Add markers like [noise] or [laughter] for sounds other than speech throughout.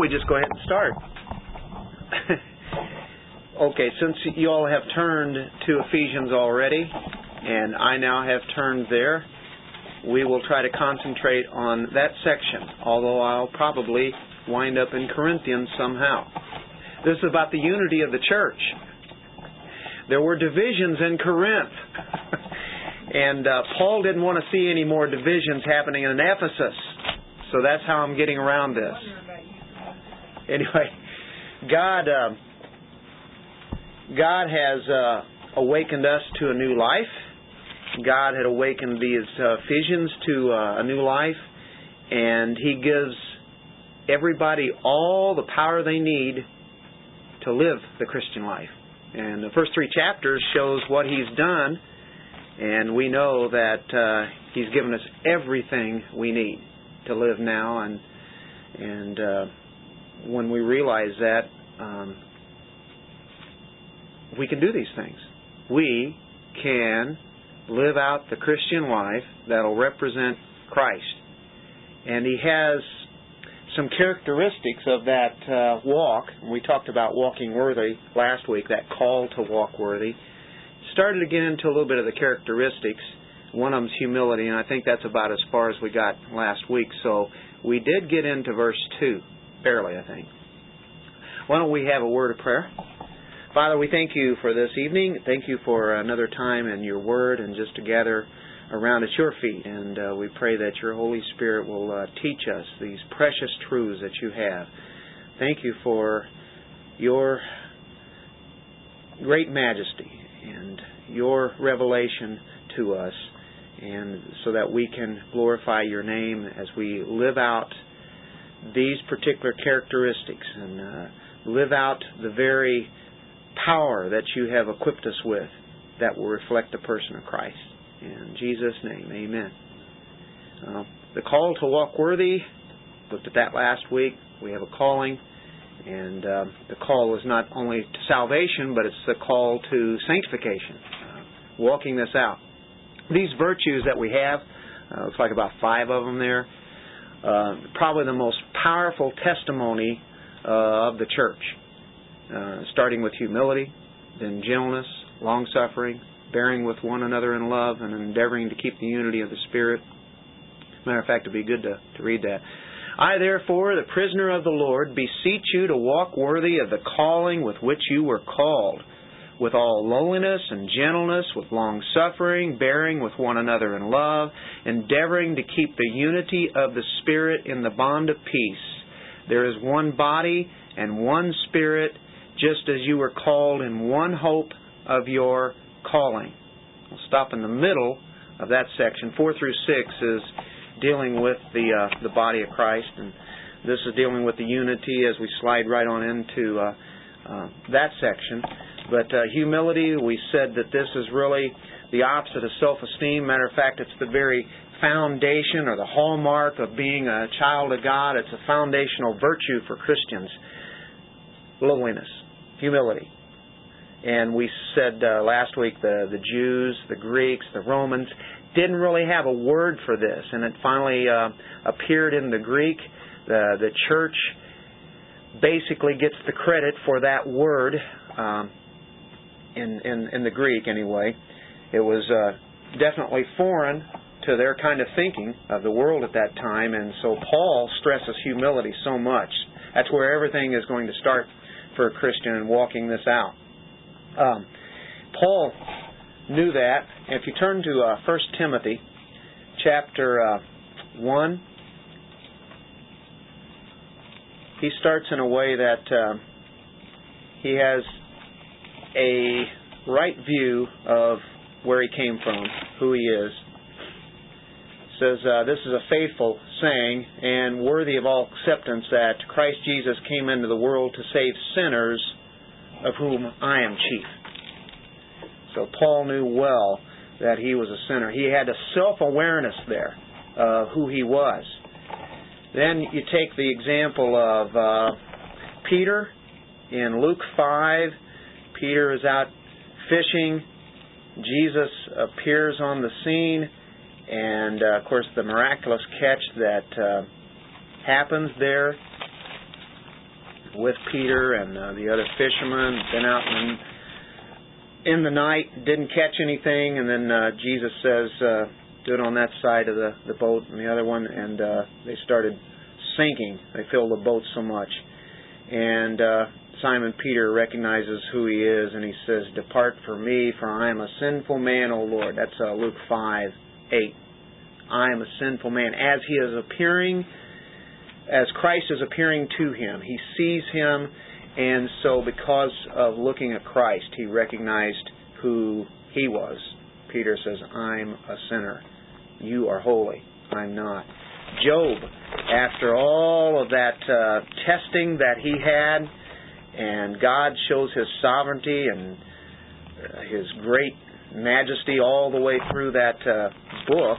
We just go ahead and start. [laughs] okay, since you all have turned to Ephesians already, and I now have turned there, we will try to concentrate on that section, although I'll probably wind up in Corinthians somehow. This is about the unity of the church. There were divisions in Corinth. [laughs] and uh, Paul didn't want to see any more divisions happening in Ephesus. So that's how I'm getting around this. [laughs] Anyway, God, uh, God has uh, awakened us to a new life. God had awakened these uh, Ephesians to uh, a new life, and He gives everybody all the power they need to live the Christian life. And the first three chapters shows what He's done, and we know that uh, He's given us everything we need to live now, and and uh, when we realize that, um, we can do these things. We can live out the Christian life that'll represent Christ. And He has some characteristics of that uh, walk. We talked about walking worthy last week, that call to walk worthy. Started to get into a little bit of the characteristics. One of them's humility, and I think that's about as far as we got last week. So we did get into verse 2 barely, I think. Why don't we have a word of prayer? Father, we thank you for this evening. Thank you for another time in your word and just to gather around at your feet. And uh, we pray that your Holy Spirit will uh, teach us these precious truths that you have. Thank you for your great majesty and your revelation to us, and so that we can glorify your name as we live out these particular characteristics and uh, live out the very power that you have equipped us with that will reflect the person of Christ. In Jesus' name, amen. Uh, the call to walk worthy, looked at that last week. We have a calling, and uh, the call is not only to salvation, but it's the call to sanctification, uh, walking this out. These virtues that we have, uh, looks like about five of them there, probably the most powerful testimony uh, of the church, uh, starting with humility, then gentleness, long suffering, bearing with one another in love, and endeavoring to keep the unity of the Spirit. Matter of fact, it'd be good to, to read that. I, therefore, the prisoner of the Lord, beseech you to walk worthy of the calling with which you were called with all lowliness and gentleness, with long suffering, bearing with one another in love, endeavoring to keep the unity of the Spirit in the bond of peace. There is one body and one Spirit, just as you were called in one hope of your calling. We'll stop in the middle of that section. Four through six is dealing with the uh, the body of Christ, and this is dealing with the unity as we slide right on into uh, uh, that section. But uh, humility, we said that this is really the opposite of self esteem. Matter of fact, it's the very foundation or the hallmark of being a child of God. It's a foundational virtue for Christians lowliness, humility. And we said uh, last week the, the Jews, the Greeks, the Romans didn't really have a word for this, and it finally uh, appeared in the Greek. The, the church basically gets the credit for that word. Um, in, in, in the Greek anyway. It was uh, definitely foreign to their kind of thinking of the world at that time, and so Paul stresses humility so much. That's where everything is going to start for a Christian in walking this out. Um, Paul knew that. If you turn to uh, 1 Timothy chapter uh, 1, he starts in a way that uh, he has a right view of where he came from, who he is. says uh, this is a faithful saying and worthy of all acceptance that Christ Jesus came into the world to save sinners, of whom I am chief. So Paul knew well that he was a sinner. He had a self awareness there of who he was. Then you take the example of uh, Peter in Luke 5 Peter is out fishing. Jesus appears on the scene, and uh, of course, the miraculous catch that uh, happens there. with Peter and uh, the other fishermen, been out in, in the night, didn't catch anything, and then uh, Jesus says, uh, "Do it on that side of the the boat," and the other one, and uh, they started sinking. They filled the boat so much, and uh, Simon Peter recognizes who he is, and he says, "Depart from me, for I am a sinful man, O Lord." That's uh, Luke five eight. I am a sinful man. As he is appearing, as Christ is appearing to him, he sees him, and so because of looking at Christ, he recognized who he was. Peter says, I'm a sinner. You are holy. I'm not. Job, after all of that uh, testing that he had, and God shows his sovereignty and uh, his great majesty all the way through that uh, book,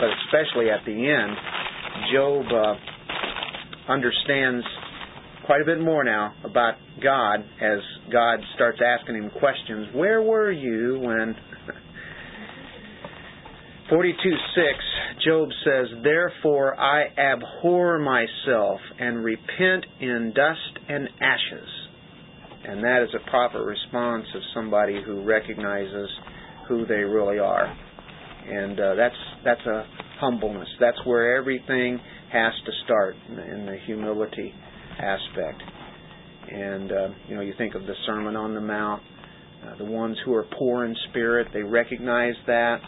but especially at the end, Job uh, understands quite a bit more now about God as God starts asking him questions. Where were you when 42 6, Job says, Therefore I abhor myself and repent in dust and ashes. And that is a proper response of somebody who recognizes who they really are. And uh, that's that's a humbleness. That's where everything has to start in the humility aspect. And uh, you know, you think of the Sermon on the Mount. Uh, the ones who are poor in spirit, they recognize that.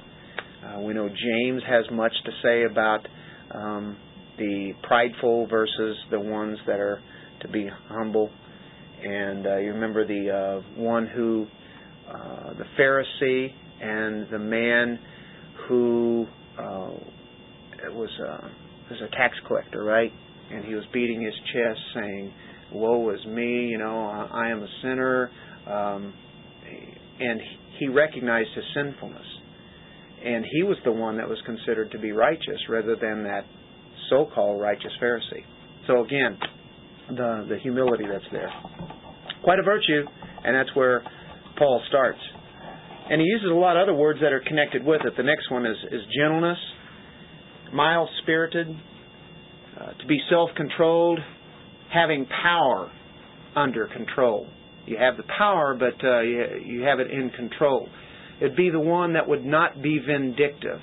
Uh, we know James has much to say about um, the prideful versus the ones that are to be humble. And uh, you remember the uh, one who, uh, the Pharisee and the man who uh, was was a tax collector, right? And he was beating his chest, saying, "Woe is me! You know, I, I am a sinner." Um, and he recognized his sinfulness, and he was the one that was considered to be righteous, rather than that so-called righteous Pharisee. So again, the the humility that's there, quite a virtue, and that's where Paul starts. And he uses a lot of other words that are connected with it. The next one is, is gentleness, mild spirited, uh, to be self controlled, having power under control. You have the power, but uh, you, you have it in control. It'd be the one that would not be vindictive,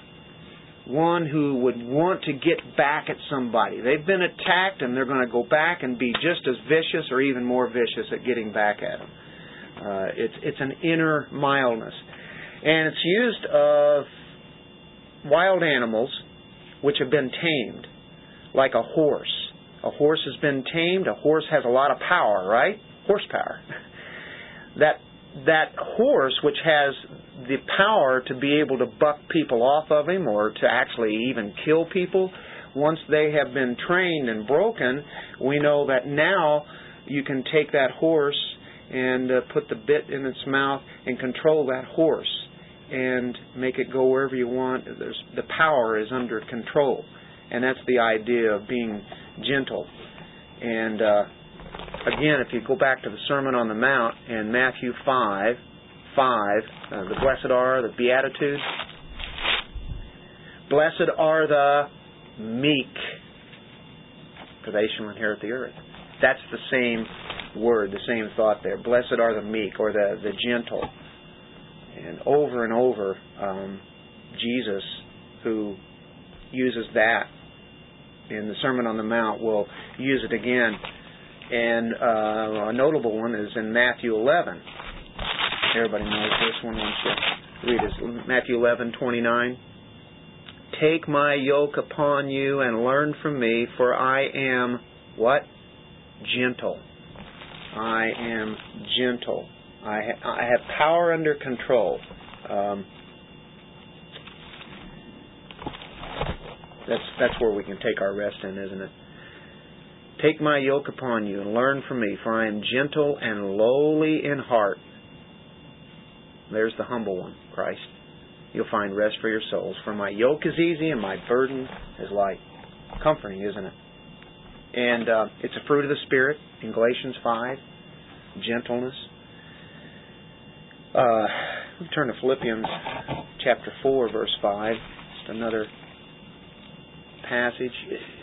one who would want to get back at somebody. They've been attacked, and they're going to go back and be just as vicious or even more vicious at getting back at them. Uh, it's it's an inner mildness, and it's used of wild animals which have been tamed, like a horse. A horse has been tamed. A horse has a lot of power, right? Horsepower. [laughs] that that horse, which has the power to be able to buck people off of him or to actually even kill people, once they have been trained and broken, we know that now you can take that horse and uh, put the bit in its mouth and control that horse and make it go wherever you want. There's, the power is under control, and that's the idea of being gentle. And uh, again, if you go back to the Sermon on the Mount in Matthew five, five, uh, the blessed are the beatitudes. Blessed are the meek, for they shall inherit the earth. That's the same word, the same thought there. Blessed are the meek or the, the gentle and over and over, um, Jesus, who uses that in the Sermon on the Mount, will use it again. And uh, a notable one is in Matthew 11. Everybody knows this one. Wants to read is Matthew 11, 29. Take my yoke upon you and learn from me, for I am what? Gentle. I am gentle I, ha- I have power under control. Um, that's that's where we can take our rest in, isn't it? Take my yoke upon you and learn from me, for I am gentle and lowly in heart. There's the humble one, Christ. You'll find rest for your souls. For my yoke is easy and my burden is light. Comforting, isn't it? And uh, it's a fruit of the Spirit in Galatians 5 gentleness, uh, we turn to Philippians chapter 4, verse 5. Just another passage.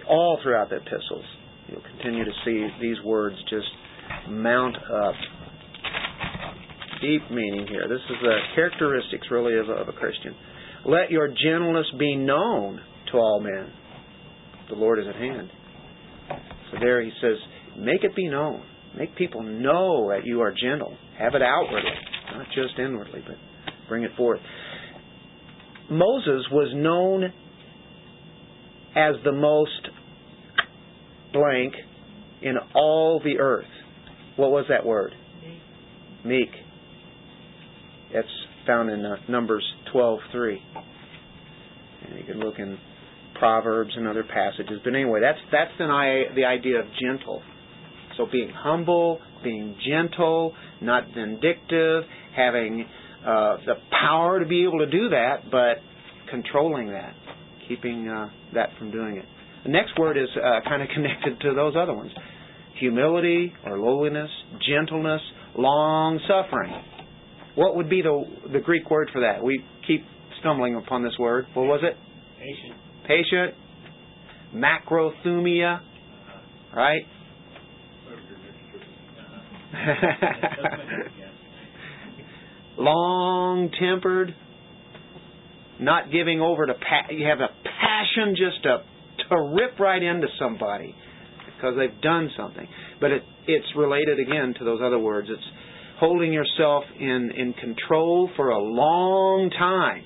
All throughout the epistles, you'll continue to see these words just mount up. Deep meaning here. This is the characteristics, really, of a, of a Christian. Let your gentleness be known to all men. The Lord is at hand. So there he says, make it be known. Make people know that you are gentle. Have it outwardly, not just inwardly, but bring it forth. Moses was known as the most blank in all the earth. What was that word? Meek. It's found in uh, Numbers 12:3. And you can look in Proverbs and other passages. But anyway, that's that's the, the idea of gentle. So being humble, being gentle, not vindictive, having uh, the power to be able to do that, but controlling that, keeping uh, that from doing it. The next word is uh, kind of [laughs] connected to those other ones humility or lowliness, gentleness, long suffering. What would be the, the Greek word for that? We keep stumbling upon this word. What was it? Patient. Patient. Macrothumia. Right? [laughs] Long tempered, not giving over to pa- you have a passion just to to rip right into somebody because they've done something. But it it's related again to those other words. It's holding yourself in in control for a long time,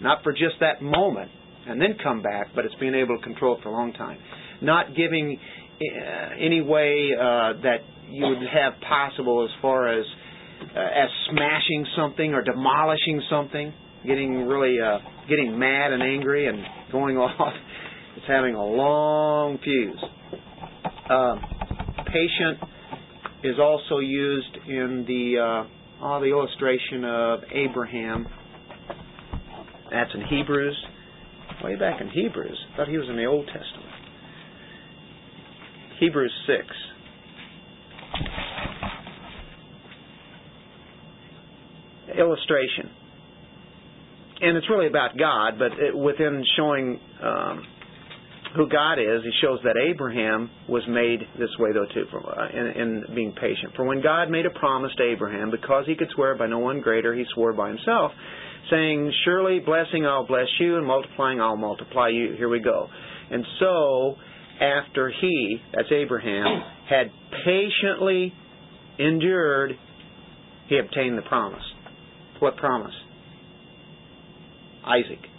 not for just that moment and then come back, but it's being able to control it for a long time. Not giving uh, any way uh, that you would have possible as far as uh, as smashing something or demolishing something, getting really uh, getting mad and angry and going [laughs] off. It's having a long fuse. Um, patient is also used in the uh, oh, the illustration of Abraham. That's in Hebrews, way back in Hebrews. I thought he was in the Old Testament. Hebrews six. illustration. And it's really about God, but it, within showing um, who God is, he shows that Abraham was made this way, though, too, for, uh, in, in being patient. For when God made a promise to Abraham, because he could swear by no one greater, he swore by himself, saying, Surely blessing I'll bless you, and multiplying I'll multiply you. Here we go. And so, after he, that's Abraham, had patiently endured, he obtained the promise. What promise? Isaac.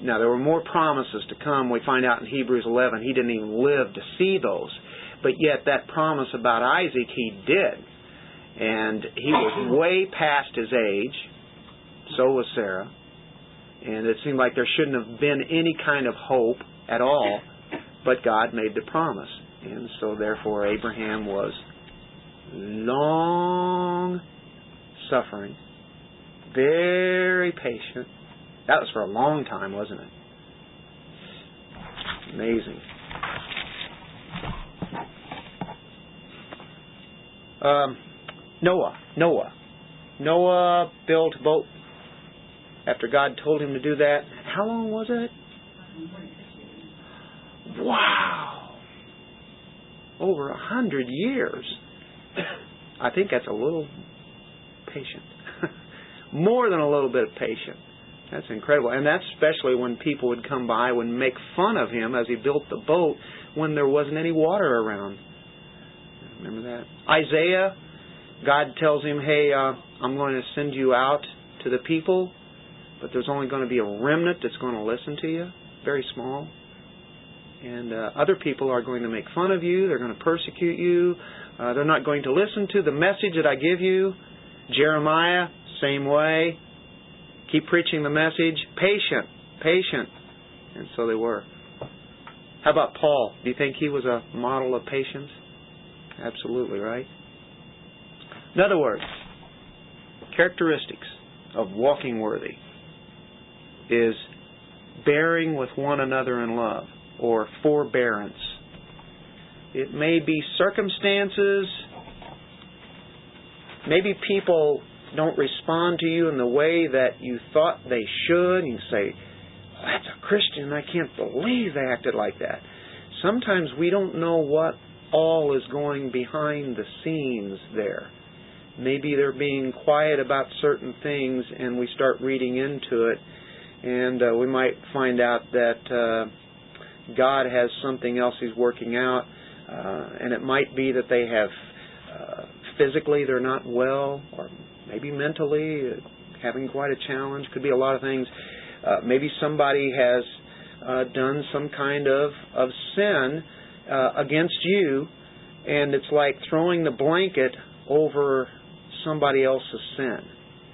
Now, there were more promises to come. We find out in Hebrews 11 he didn't even live to see those. But yet, that promise about Isaac, he did. And he was way past his age. So was Sarah. And it seemed like there shouldn't have been any kind of hope at all. But God made the promise. And so, therefore, Abraham was long suffering, very patient. That was for a long time, wasn't it? Amazing. Um, Noah. Noah. Noah built a boat after God told him to do that. How long was it? Wow. Over a hundred years. I think that's a little patient. [laughs] More than a little bit of patience. That's incredible. And that's especially when people would come by and make fun of him as he built the boat when there wasn't any water around. Remember that? Isaiah, God tells him, hey, uh, I'm going to send you out to the people, but there's only going to be a remnant that's going to listen to you, very small. And uh, other people are going to make fun of you, they're going to persecute you, uh, they're not going to listen to the message that I give you. Jeremiah, same way. Keep preaching the message. Patient, patient. And so they were. How about Paul? Do you think he was a model of patience? Absolutely, right? In other words, characteristics of walking worthy is bearing with one another in love or forbearance. It may be circumstances maybe people don't respond to you in the way that you thought they should. And you say, that's a Christian. I can't believe they acted like that. sometimes we don't know what all is going behind the scenes there. Maybe they're being quiet about certain things, and we start reading into it, and uh, we might find out that uh, God has something else He's working out, uh, and it might be that they have uh, physically they're not well, or maybe mentally uh, having quite a challenge. Could be a lot of things. Uh, maybe somebody has uh, done some kind of of sin uh, against you, and it's like throwing the blanket over somebody else's sin,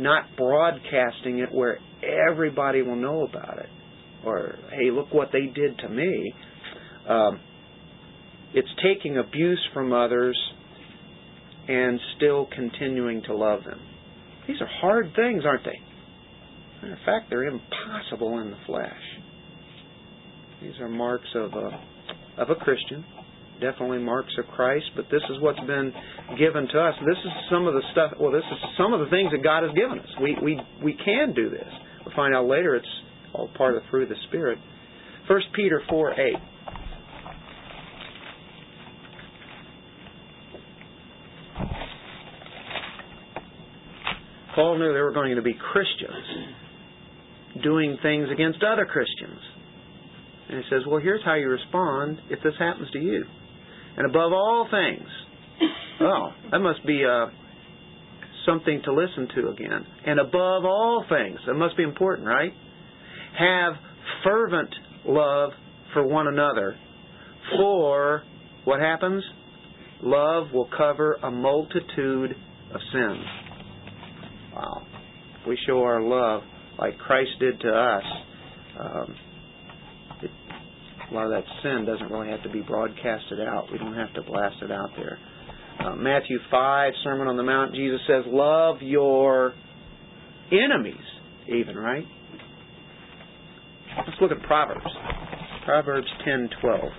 not broadcasting it where everybody will know about it, or hey, look what they did to me. Um, it's taking abuse from others and still continuing to love them. These are hard things, aren't they? Matter of fact, they're impossible in the flesh. These are marks of a of a Christian, definitely marks of Christ. But this is what's been given to us. This is some of the stuff. Well, this is some of the things that God has given us. We we we can do this. We'll find out later. It's all part of the fruit of the Spirit. First Peter four eight. Paul knew there were going to be Christians doing things against other Christians. And he says, Well, here's how you respond if this happens to you. And above all things, [laughs] oh, that must be uh, something to listen to again. And above all things, that must be important, right? Have fervent love for one another. For what happens? Love will cover a multitude of sins. Wow. We show our love like Christ did to us, um, it, a lot of that sin doesn't really have to be broadcasted out. We don't have to blast it out there. Uh, Matthew 5, Sermon on the Mount, Jesus says, Love your enemies, even, right? Let's look at Proverbs. Proverbs 10:12.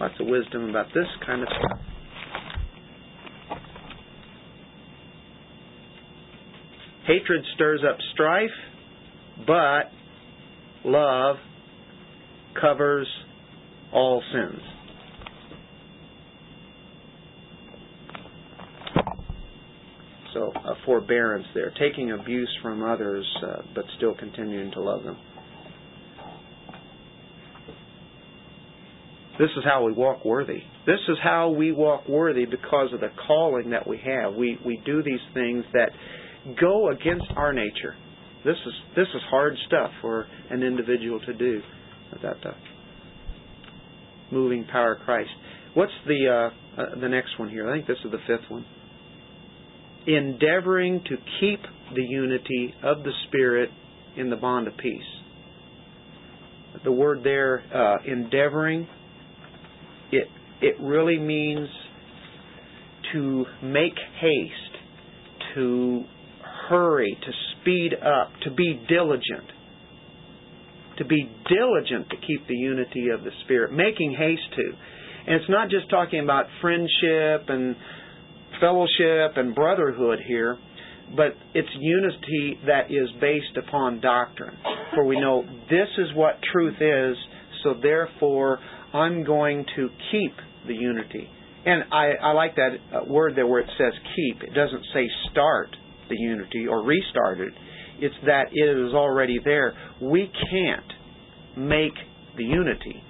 Lots of wisdom about this kind of stuff. Hatred stirs up strife, but love covers all sins. So, a forbearance there, taking abuse from others, uh, but still continuing to love them. This is how we walk worthy. This is how we walk worthy because of the calling that we have. We we do these things that go against our nature. This is this is hard stuff for an individual to do. That uh, moving power of Christ. What's the uh, uh, the next one here? I think this is the fifth one. Endeavoring to keep the unity of the Spirit in the bond of peace. The word there, uh, endeavoring, it it really means to make haste, to hurry, to speed up, to be diligent. To be diligent to keep the unity of the Spirit, making haste to. And it's not just talking about friendship and fellowship and brotherhood here, but it's unity that is based upon doctrine. For we know this is what truth is, so therefore I'm going to keep the unity. And I, I like that uh, word there where it says keep. It doesn't say start the unity or restart it. It's that it is already there. We can't make the unity.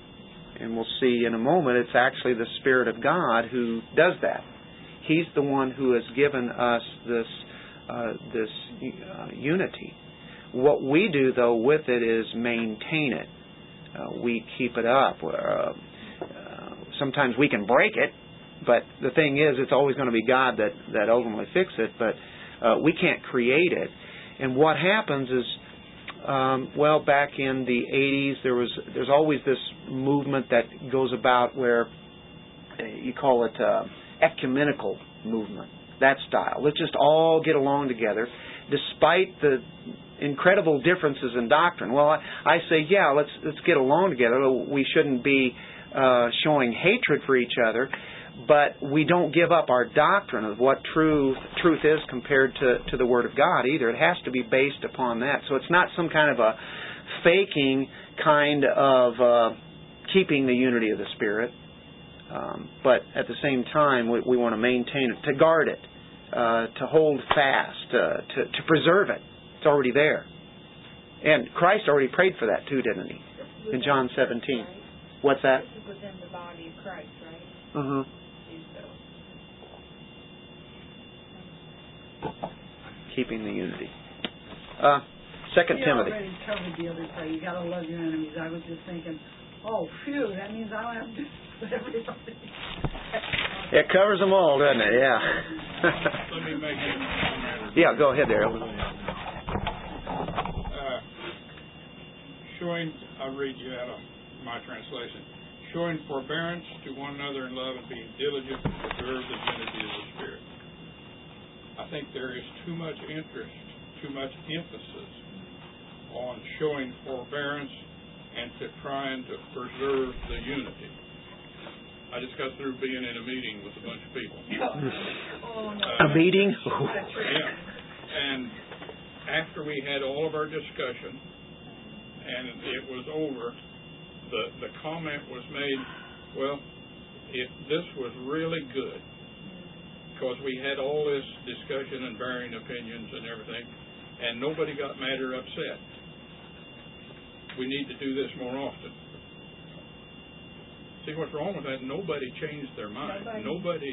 And we'll see in a moment it's actually the Spirit of God who does that. He's the one who has given us this uh, this uh, unity. What we do though with it is maintain it. Uh, we keep it up. Uh, uh, sometimes we can break it, but the thing is, it's always going to be God that that ultimately fixes it. But uh, we can't create it. And what happens is, um, well, back in the 80s, there was there's always this movement that goes about where uh, you call it uh, ecumenical movement, that style. Let's just all get along together, despite the incredible differences in doctrine. Well, I, I say, yeah, let's let's get along together. We shouldn't be uh, showing hatred for each other but we don't give up our doctrine of what truth truth is compared to, to the Word of God either. It has to be based upon that. So it's not some kind of a faking kind of uh, keeping the unity of the Spirit. Um, but at the same time, we, we want to maintain it, to guard it, uh, to hold fast, uh, to, to preserve it. It's already there. And Christ already prayed for that too, didn't he? In John 17. What's that? Within the body of Christ, right? Mm-hmm. Keeping the unity. Uh, Second you Timothy. already covered the other part. You got to love your enemies. I was just thinking, oh, phew, that means I don't have to do [laughs] everybody. It covers them all, doesn't it? Yeah. Let me make a comment. yeah, go ahead, Daryl. Uh, showing, I'll read you out of my translation. Showing forbearance to one another in love and being diligent to preserve the unity of the Spirit. I think there is too much interest, too much emphasis on showing forbearance and to trying to preserve the unity. I just got through being in a meeting with a bunch of people. [laughs] oh, no. A meeting? Uh, yeah. And after we had all of our discussion and it was over, the, the comment was made, well, it, this was really good because we had all this discussion and varying opinions and everything, and nobody got mad or upset. We need to do this more often. See what's wrong with that? Nobody changed their mind. Nobody. Nobody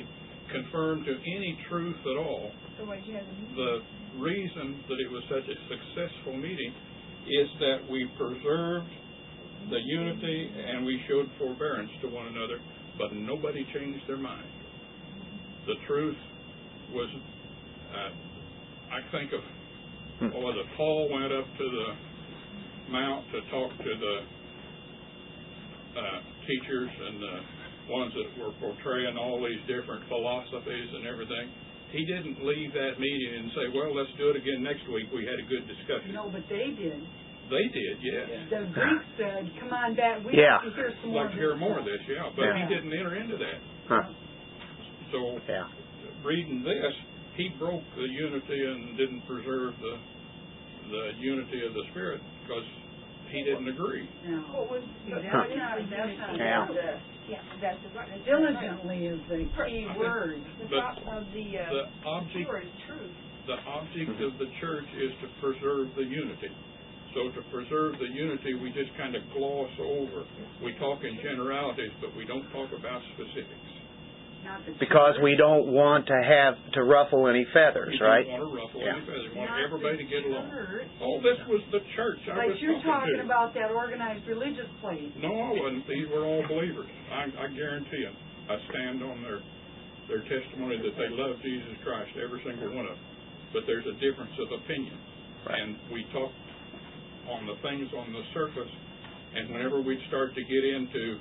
confirmed to any truth at all So why'd you have a meeting? the reason that it was such a successful meeting is that we preserved the unity and we showed forbearance to one another, but nobody changed their mind. The truth was, uh, I think of, what was Paul went up to the mount to talk to the uh, teachers and the ones that were portraying all these different philosophies and everything. He didn't leave that meeting and say, well, let's do it again next week. We had a good discussion. No, but they did. They did, yes. The Greeks said, come on back. We Yeah. have to hear some I'd more. like to hear more of this, yeah, but he didn't enter into that. Huh. So, Yeah. reading this, he broke the unity and didn't preserve the the unity of the spirit because he didn't agree. No. What was, See, that's what is not- that's not- Yeah. the- Yeah, that's the, right- that's the right. Diligently is the key word. The But top of the, uh, The object is truth. the object of the church is to preserve the unity. So to preserve the unity, we just kind of gloss over. We talk in generalities, but we don't talk about specifics. Not the Because we don't want to have to ruffle any feathers, We right? don't want to ruffle Yeah. any feathers. We want Not everybody to get along. church. Oh, this was the church I was But you're talking to. about that organized religious place. No, I wasn't. These were all believers. I, I guarantee it. I stand on their their testimony that they love Jesus Christ, every single one of them. But there's a difference of opinion, Right. and we talk on the things on the surface. And whenever we'd start to get into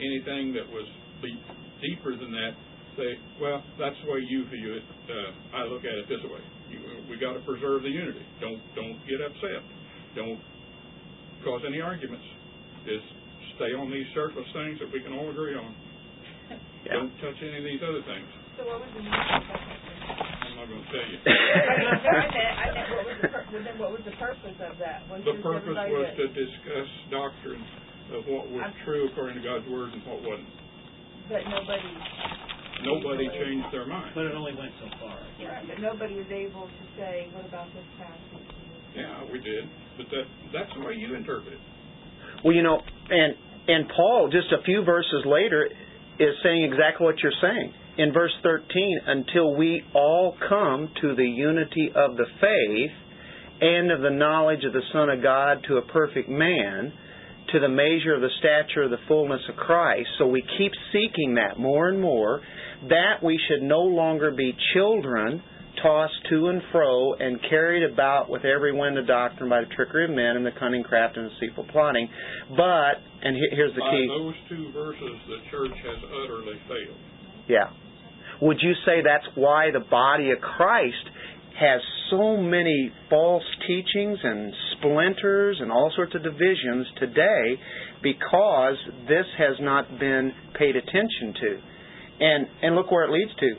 anything that was be deeper than that, say, well, that's the way you view it. Uh, I look at it this way. You, we got to preserve the unity. Don't don't get upset. Don't cause any arguments. Just stay on these surface things that we can all agree on. Yeah. Don't touch any of these other things. So what was the meaning of that? I'm not going to tell you. I meant, what was the, then what was the purpose of that? Was The purpose was to- to discuss doctrine of what was I'm- true according to God's word and what wasn't. But nobody, Nobody changed their mind. But it only went so far. right, but nobody was able to say, what about this passage? Yeah, we did. But that that's the way you interpret it. Well, you know, and and Paul just a few verses later is saying exactly what you're saying. In verse 13, until we all come to the unity of the faith and of the knowledge of the Son of God to a perfect man, to the measure of the stature of the fullness of Christ. So we keep seeking that more and more, that we should no longer be children tossed to and fro and carried about with every wind of doctrine by the trickery of men and the cunning craft and deceitful plotting. But, and here's the By key. those two verses, the church has utterly failed. Yeah. Would you say that's why the body of Christ has so many false teachings and splinters and all sorts of divisions today because this has not been paid attention to. And and look where it leads to.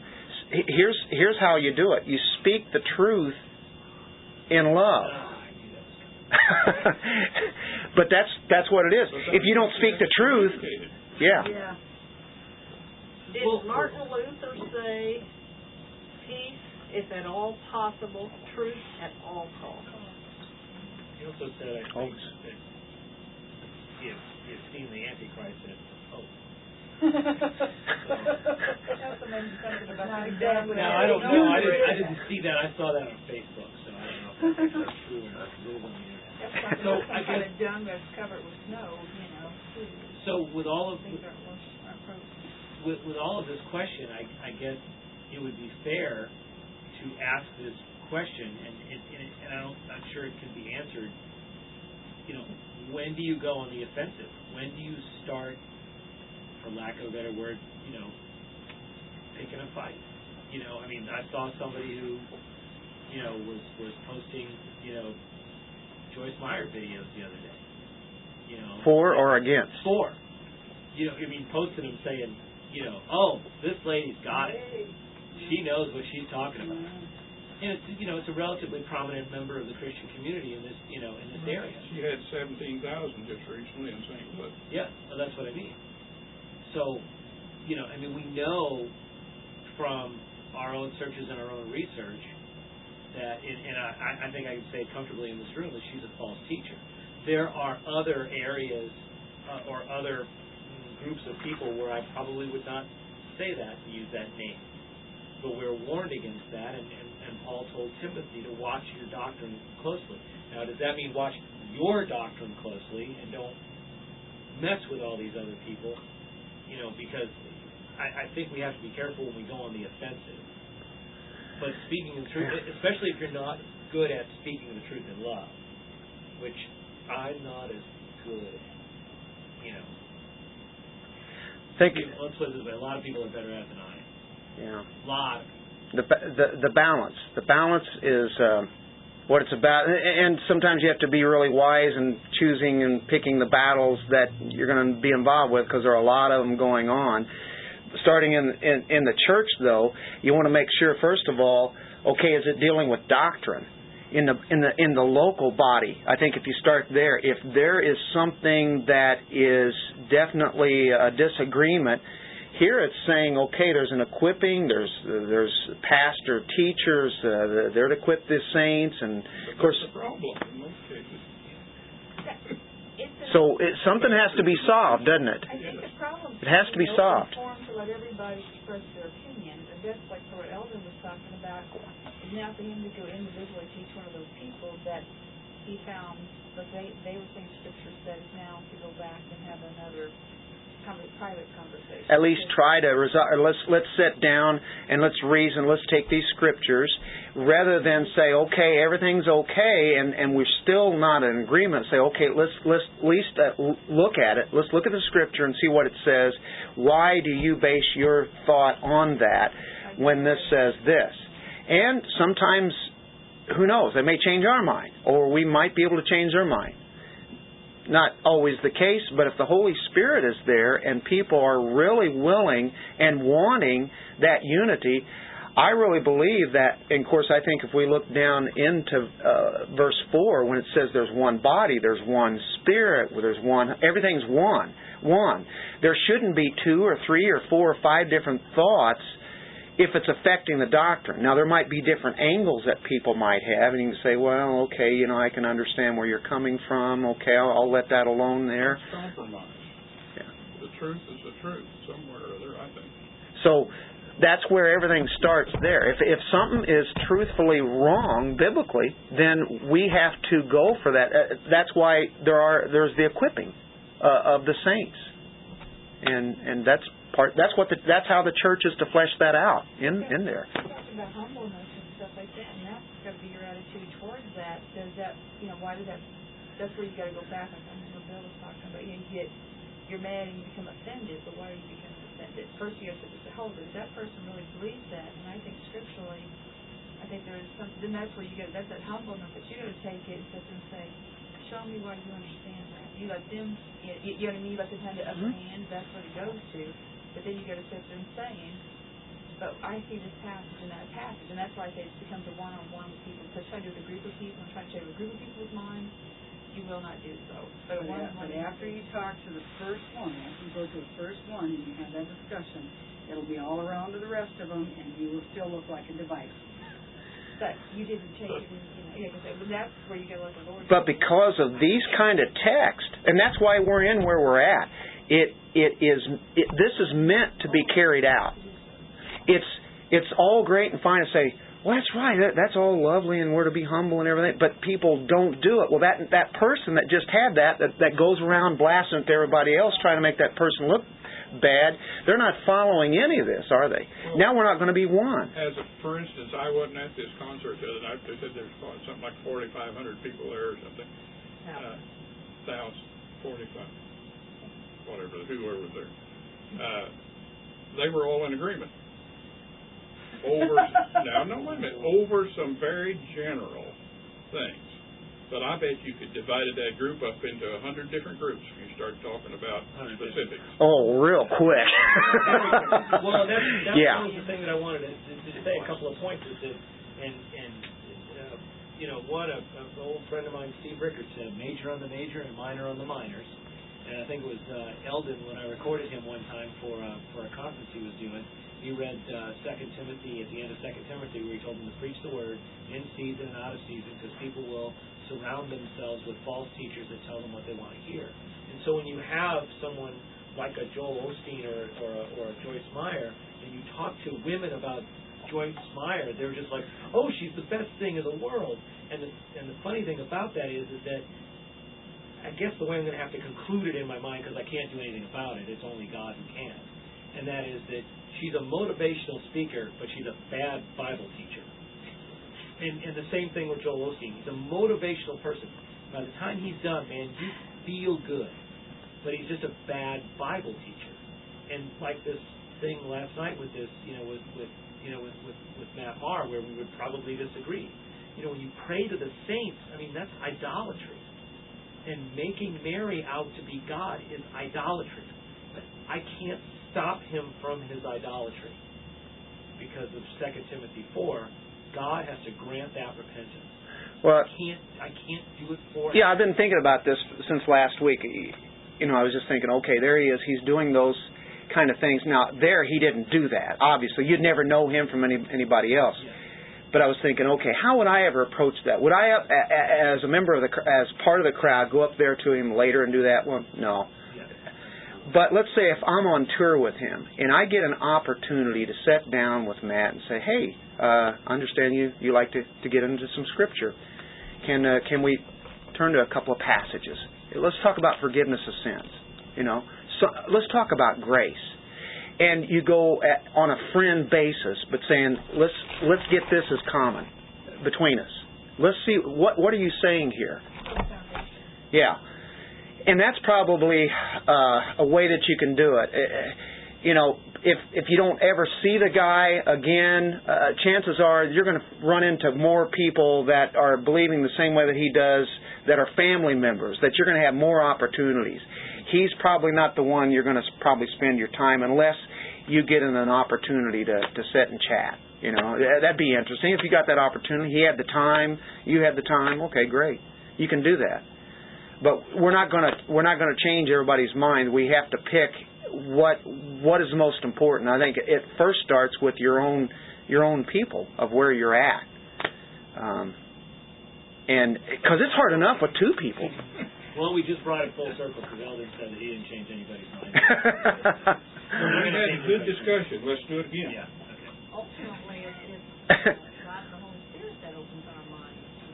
Here's here's how you do it. You speak the truth in love. [laughs] But that's that's what it is. If you don't speak the truth, yeah. Yeah. Did Martin Luther say peace, if at all possible, truth at all costs? He also said, I think, Always. that if you've seen the Antichrist, that it's hope. That's amazing, something about Not exactly. Now, I don't know, I didn't, I didn't see that, I saw that on Facebook, so I don't know if that's true or not, 'cause it was on the internet. That's So, I kind guess- of dung that's covered with snow, you know. So with all of, Things aren't worth, aren't with, with all of this question, I, I guess it would be fair to ask this question, and, and, and it- and I don't, I'm sure it can be answered, you know, when do you go on the offensive? When do you start, for lack of a better word, you know, picking a fight? You know, I mean, I saw somebody who, you know, was, was posting, you know, Joyce Meyer videos the other day. You know, For or against? for. You know, I mean, posted them saying, you know, oh, this lady's got it. She knows what she's talking about. And it's, you know, it's a relatively prominent member of the Christian community in this, you know, in this area. She had seventeen thousand just recently in St. Louis. Yeah, well, that's what I mean. So, you know, I mean, we know from our own searches and our own research that, and, and I, I think I can say comfortably in this room that she's a false teacher. There are other areas uh, or other groups of people where I probably would not say that and use that name. But we're warned against that, and, and, and Paul told Timothy to watch your doctrine closely. Now, does that mean watch your doctrine closely and don't mess with all these other people? You know, because I, I think we have to be careful when we go on the offensive. But speaking the truth, especially if you're not good at speaking the truth in love, which I'm not as good. You know, Think, let's put it this way: a lot of people are better at it than I am. yeah. A lot. Of the the balance. The balance is uh, what it's about, and sometimes you have to be really wise in choosing and picking the battles that you're going to be involved with because there are a lot of them going on. Starting in, in in the church, though, you want to make sure first of all, okay, is it dealing with doctrine? In the in the in the local body, I think if you start there, if there is something that is definitely a disagreement, here it's saying, okay, there's an equipping, there's there's pastor teachers, uh, they're to equip the saints, and of course, the problem in most cases. It's a- so it, something has to be solved, doesn't it? I think the problem. It has to be is solved. Forum to let everybody express their opinion, and that's like what Eldon was talking about. Is now for him to go individually to each one of those people that he found, but they they were saying scripture says now to go back and have another At least try to resolve. Let's let's sit down and let's reason. Let's take these scriptures rather than say, okay, everything's okay, and and we're still not in agreement. Say, okay, let's let's at least uh, look at it. Let's look at the scripture and see what it says. Why do you base your thought on that when this says this? And sometimes, who knows? They may change our mind, or we might be able to change their mind not always the case, but if the Holy Spirit is there and people are really willing and wanting that unity, I really believe that, and of course, I think if we look down into uh, verse 4, when it says there's one body, there's one spirit, there's one, everything's one. One. There shouldn't be two or three or four or five different thoughts if it's affecting the doctrine. Now, there might be different angles that people might have, and you can say, well, okay, you know, I can understand where you're coming from. Okay, I'll, I'll let that alone there. It's compromise. Yeah. The truth is the truth, somewhere or other, I think. So that's where everything starts there. If if something is truthfully wrong biblically, then we have to go for that. Uh, that's why there are there's the equipping uh, of the saints, and and that's part. That's what the, that's how the church is to flesh that out in in there. About humbleness and stuff like that, and that's got to be your attitude towards that. Does that, you know, why does that? That's where you got to go back. Like I remember Bill was talking about. You, know, you get, you're mad and you become offended, but why are you becoming offended? First, you have to say, hold it. Does that person really believe that? And I think scripturally, I think there is some. Then that's where you go. That's that humbleness that you got to take it and sit there and say, show me why you understand that. You let them. You, you know what I mean? You let them have the upper Mhm. hand. That's what it goes to. But then you got to sit there and saying, but I see this passage and that passage, and that's why I say it becomes a one-on-one with people. So try to do it with a group of people, and try to share with a group of people's minds, you will not do so. But But one, a- but after you talk to the first one, after you go to the first one and you have that discussion, it'll be all around to the rest of them and you will still look like a device. But you didn't take it, in, you know, yeah, because that's where you gotta let the Lord. But because of these kind of texts, and that's why we're in where we're at. It it is it, this is meant to be carried out. It's it's all great and fine to say, well, that's right, that, that's all lovely, and we're to be humble and everything. But people don't do it. Well, that that person that just had that that, that goes around blasting to everybody else, trying to make that person look bad. They're not following any of this, are they? Now we're not going to be one. As a, for instance, I wasn't at this concert the other night. They said there's probably something like 4,500 people there or something. Uh, thousand, forty-five, whatever, whoever was there. Uh, they were all in agreement. Over, [laughs] now, no, wait a minute, over some very general things. But I bet you could divided that group up into a hundred different groups if you start talking about specifics. Oh, real quick. [laughs] well, that's, that yeah. was the thing that I wanted to, to, to say a couple of points is that, and, and, uh, you know, one, a, a old friend of mine, Steve Rickard, said, major on the major and minor on the minors. And I think it was, uh, Eldon, when I recorded him one time for, uh, for a conference he was doing, he read, uh, Second Timothy, at the end of Second Timothy, where he told them to preach the word in season and out of season, because people will surround themselves with false teachers that tell them what they want to hear. And so when you have someone like a Joel Osteen or, or, a, or a Joyce Meyer, and you talk to women about Joyce Meyer, they're just like, oh, she's the best thing in the world. And the, and the funny thing about that is, is that I guess the way I'm going to have to conclude it in my mind, because I can't do anything about it, it's only God who can. And that is that she's a motivational speaker, but she's a bad Bible teacher. And, and the same thing with Joel Osteen. He's a motivational person. By the time he's done, man, you feel good. But he's just a bad Bible teacher. And like this thing last night with this, you know, with, with you know, with, with, with Matt Maher, where we would probably disagree. You know, when you pray to the saints, I mean, that's idolatry. And making Mary out to be God is idolatry. But I can't stop him from his idolatry because of 2 Timothy 4 God has to grant that repentance. Well, I can't. I can't do it for. Yeah, him. I've been thinking about this since last week. You know, I was just thinking, okay, there he is. He's doing those kind of things. Now, there he didn't do that. Obviously, you'd never know him from any anybody else. Yeah. But I was thinking, okay, how would I ever approach that? Would I, as a member of the, as part of the crowd, go up there to him later and do that one? No. But let's say if I'm on tour with him and I get an opportunity to sit down with Matt and say, "Hey, uh, I understand you you like to to get into some scripture. Can uh, can we turn to a couple of passages? Let's talk about forgiveness of sins. You know, so let's talk about grace." And you go at, on a friend basis, but saying, "Let's let's get this as common between us. Let's see what what are you saying here." Yeah and that's probably uh, a way that you can do it. Uh, You know, if if you don't ever see the guy again, uh, chances are you're going to run into more people that are believing the same way that he does, that are family members. That you're going to have more opportunities. He's probably not the one you're going to probably spend your time unless you get in an opportunity to to sit and chat. You know, that'd be interesting if you got that opportunity. He had the time, you had the time. Okay, great. You can do that but we're not going to we're not going to change everybody's mind. We have to pick what what is most important. I think it first starts with your own your own people of where you're at, um, and because it's hard enough with two people. Well, we just brought it full circle because Eldon said that he didn't change anybody's mind. We had a good discussion. Let's do it again. yeah. Okay. ultimately, it is [laughs] God and the Holy Spirit that opens our minds to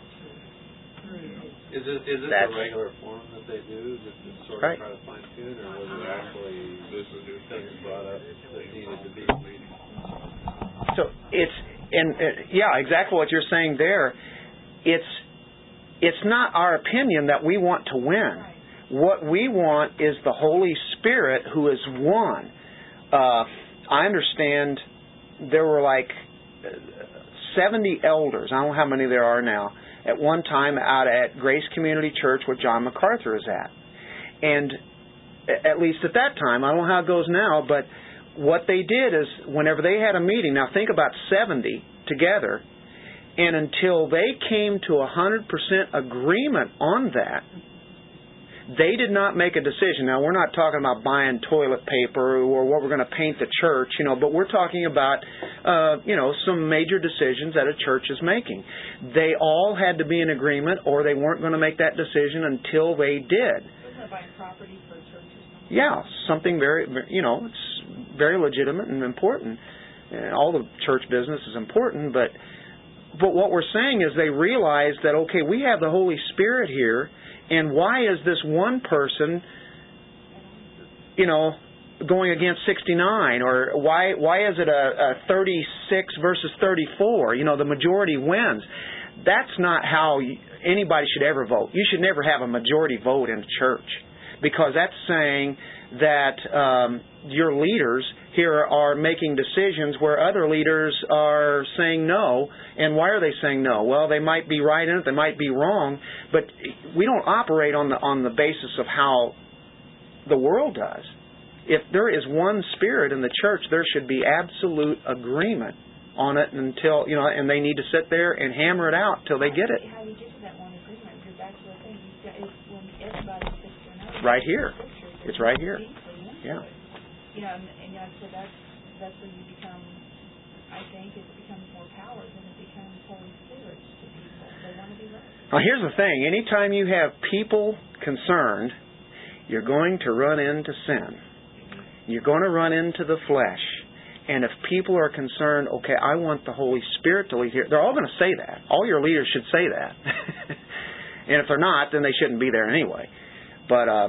truth. Is it, is this That's- a regular form that they do, just to sort Right. of try to fine tune, or was it actually This is just things brought up that needed to be? So it's and uh, yeah, exactly what you're saying there. It's it's not our opinion that we want to win. What we want is the Holy Spirit who is one. Uh, I understand there were like uh, 70 elders. I don't know how many there are now. At one time, out at Grace Community Church, where John MacArthur is at, and at least at that time, I don't know how it goes now, but what they did is whenever they had a meeting, now think about 70 together, And until they came to a 100% agreement on that, they did not make a decision. Now, we're not talking about buying toilet paper or what we're going to paint the church, you know, but we're talking about, uh, you know, some major decisions that a church is making. They all had to be in agreement or they weren't going to make that decision until they did. Wasn't it buying property for a church or something? Yeah, something very, you know, it's very legitimate and important. All the church business is important, but but what we're saying is they realize that okay, we have the Holy Spirit here, and why is this one person, you know, going against 69, or why why is it a, a 36 versus 34? You know, the majority wins. That's not how anybody should ever vote. You should never have a majority vote in church because that's saying that um, your leaders here are making decisions where other leaders are saying no. And why are they saying no? Well, they might be right in it, they might be wrong, but we don't operate on the on the basis of how the world does. If there is one spirit in the church, there should be absolute agreement on it until you know, and they need to sit there and hammer it out till they get it. How do you get to that one agreement? Because that's the thing. It's when everybody sits there Right here. It's right here. Yeah. You know, and, and like said, that's, that's when you become, I think, it becomes more power than it becomes Holy Spirit to people. They want to be right. Now, here's the thing anytime you have people concerned, you're going to run into sin. You're going to run into the flesh. And if people are concerned, okay, I want the Holy Spirit to lead here, they're all going to say that. All your leaders should say that. [laughs] and if they're not, then they shouldn't be there anyway. But uh,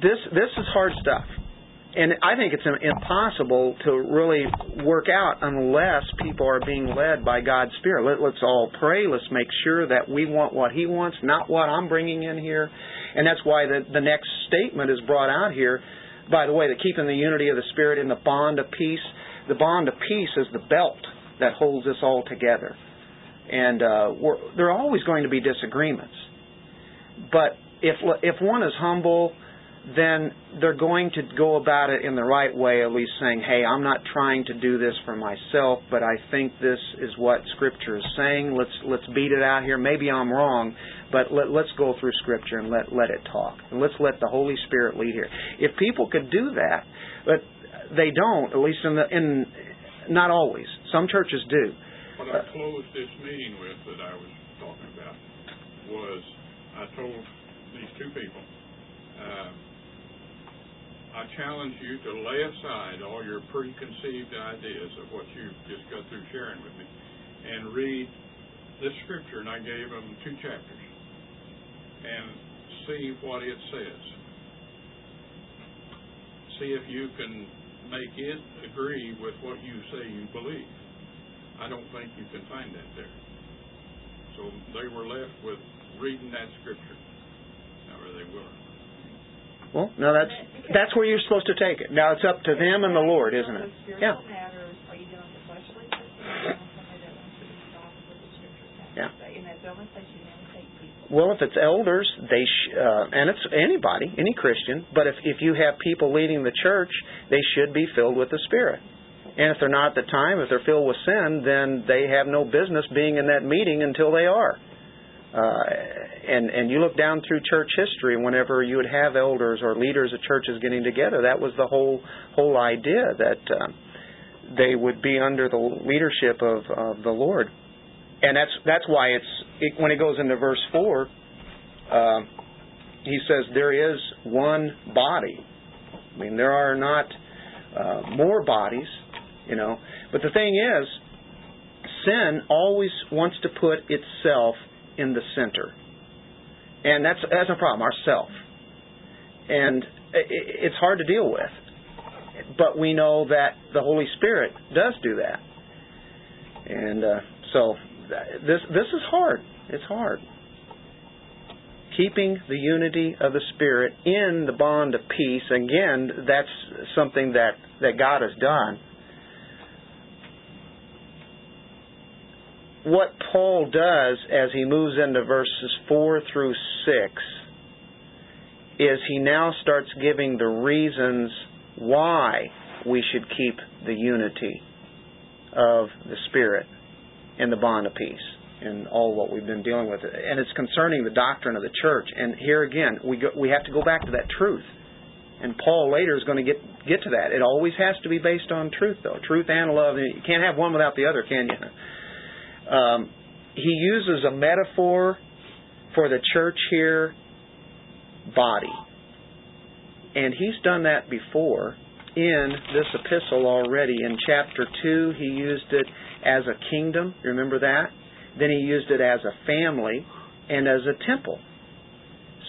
this this is hard stuff. And I think it's impossible to really work out unless people are being led by God's Spirit. Let, let's all pray. Let's make sure that we want what He wants, not what I'm bringing in here. And that's why the, the next statement is brought out here. By the way, the keeping the unity of the Spirit in the bond of peace. The bond of peace is the belt that holds us all together. And uh, there are always going to be disagreements. But if if one is humble then they're going to go about it in the right way, at least saying, hey, I'm not trying to do this for myself, but I think this is what Scripture is saying. Let's let's beat it out here. Maybe I'm wrong, but let, let's go through Scripture and let let it talk. And let's let the Holy Spirit lead here. If people could do that, but they don't, at least in the in not always. Some churches do. What I closed this meeting with that I was talking about was I told these two people, uh, I challenge you to lay aside all your preconceived ideas of what you just got through sharing with me and read this scripture, and I gave them two chapters, and see what it says. See if you can make it agree with what you say you believe. I don't think you can find that there. So they were left with reading that scripture. However they will. Well, no, that's that's where you're supposed to take it. Now it's up to them and the Lord, isn't it? Yeah. Spiritual matters, are you dealing with fleshly things, or are you dealing with somebody that wants to be soft with the scriptures have to Yeah. say? And that's the only place you never take people. Well, if it's elders, they sh- uh, and it's anybody, any Christian. But if if you have people leading the church, they should be filled with the Spirit. And if they're not at the time, if they're filled with sin, then they have no business being in that meeting until they are. Uh, and and you look down through church history, whenever you would have elders or leaders of churches getting together, that was the whole whole idea that uh, they would be under the leadership of, of the Lord. And that's that's why it's it, when it goes into verse four, uh, he says there is one body. I mean, there are not uh, more bodies, you know. But the thing is, sin always wants to put itself in the center, and that's that's a problem. Ourself, and it, it's hard to deal with. But we know that the Holy Spirit does do that, and uh, so this this is hard. It's hard. Keeping the unity of the Spirit in the bond of peace. Again, that's something that that God has done. What Paul does as he moves into verses four through six is he now starts giving the reasons why we should keep the unity of the Spirit. and the bond of peace in all what we've been dealing with. And it's concerning the doctrine of the church. And here again, we go, we have to go back to that truth. And Paul later is going to get get to that. It always has to be based on truth, though. Truth and love. You can't have one without the other, can you? Um, he uses a metaphor for the church here, body. And he's done that before in this epistle already. In chapter 2, he used it as a kingdom. Remember that? Then he used it as a family and as a temple.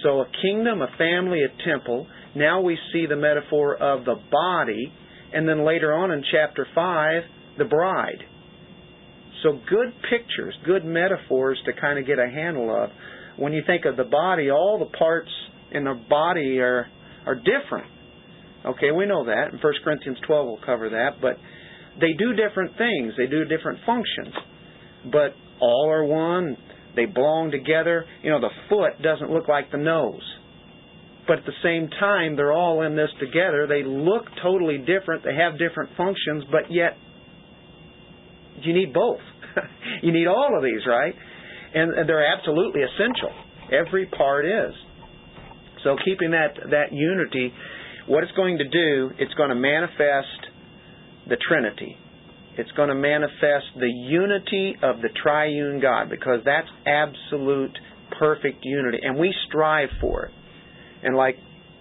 So a kingdom, a family, a temple. Now we see the metaphor of the body, and then later on in chapter 5, the bride. So good pictures, good metaphors to kind of get a handle of. When you think of the body, all the parts in the body are are different. Okay, we know that. In 1 Corinthians 12 we'll cover that, but they do different things. They do different functions. But all are one. They belong together. You know, the foot doesn't look like the nose. But at the same time, they're all in this together. They look totally different. They have different functions, but yet you need both. [laughs] you need all of these, right? And they're absolutely essential. Every part is. So keeping that that unity, what it's going to do, it's going to manifest the Trinity. It's going to manifest the unity of the triune God because that's absolute perfect unity and we strive for it. And like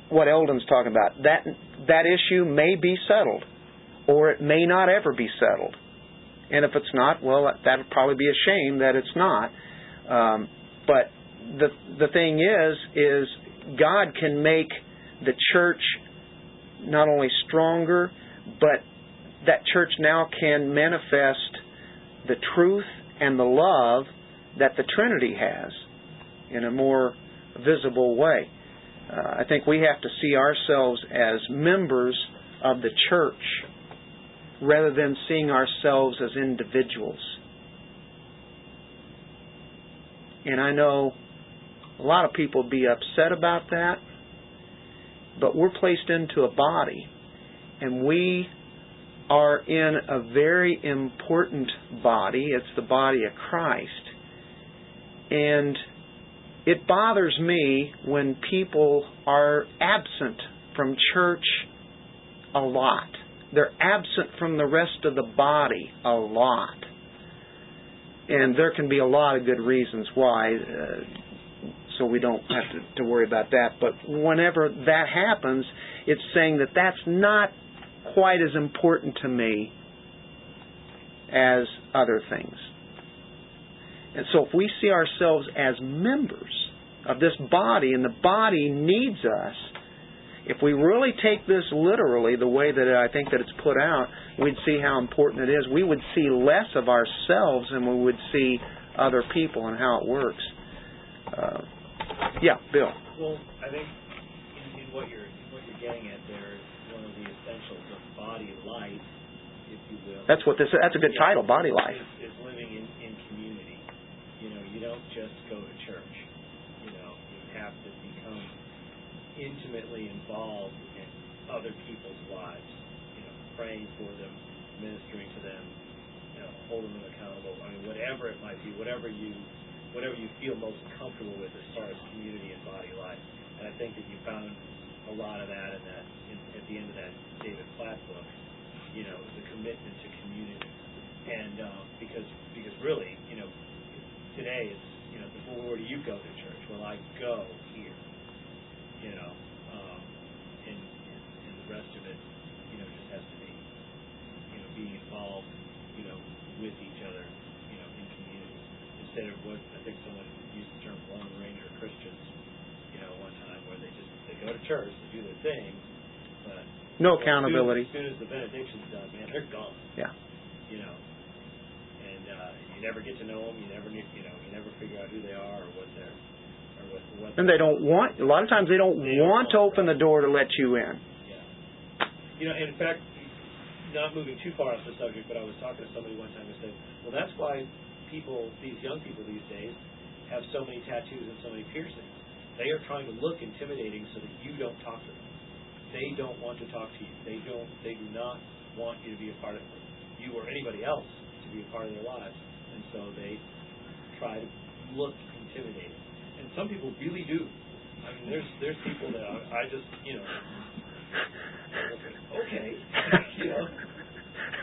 what Eldon's talking about, that that issue may be settled or it may not ever be settled. And if it's not, well, that would probably be a shame that it's not. Um, but the the thing is, is God can make the church not only stronger, but that church now can manifest the truth and the love that the Trinity has in a more visible way. Uh, I think we have to see ourselves as members of the church rather than seeing ourselves as individuals. And I know a lot of people be upset about that, but we're placed into a body, and we are in a very important body. It's the body of Christ. And it bothers me when people are absent from church a lot. They're absent from the rest of the body a lot. And there can be a lot of good reasons why, uh, so we don't have to, to worry about that. But whenever that happens, it's saying that that's not quite as important to me as other things. And so if we see ourselves as members of this body and the body needs us, if we really take this literally the way that I think that it's put out, we'd see how important it is. We would see less of ourselves and we would see other people and how it works. Uh, yeah, Bill. Well, I think in, in what you're what you're getting at there is one of the essentials of body life, if you will. That's what this. That's a good Yeah, title, body life. Is, is living in, in community. You know, you don't just go to church. You know, you have to become intimately involved in other people's lives. You know, praying for them, ministering to them, you know, holding them accountable. I mean, whatever it might be, whatever you whatever you feel most comfortable with as far as community and body life. And I think that you found a lot of that in that in, at the end of that David Platt book. You know, the commitment to community, and um, because because really, you know, today it's you know, where do you go to church? Well, I go here. You know, um, and, and and the rest of it, you know, just has to be, you know, being involved, you know, with each other, you know, in community instead of what I think someone used the term Lone Ranger Christians, you know, one time where they just they go to church, they do their thing, but No as soon- accountability. As soon as the benediction's done, man, they're gone. Yeah. You know, and uh, you never get to know them. You never, ne- you know, you never figure out who they are or what they're, or what. what And they don't want. A lot of times they don't want to open the door to let you in. You know, in fact, not moving too far off the subject, but I was talking to somebody one time who said, well, that's why people, these young people these days, have so many tattoos and so many piercings. They are trying to look intimidating so that you don't talk to them. They don't want to talk to you. They don't. They do not want you to be a part of you or anybody else to be a part of their lives and so they try to look intimidating. And some people really do. I mean, there's there's people that I, I just you know, okay, you know,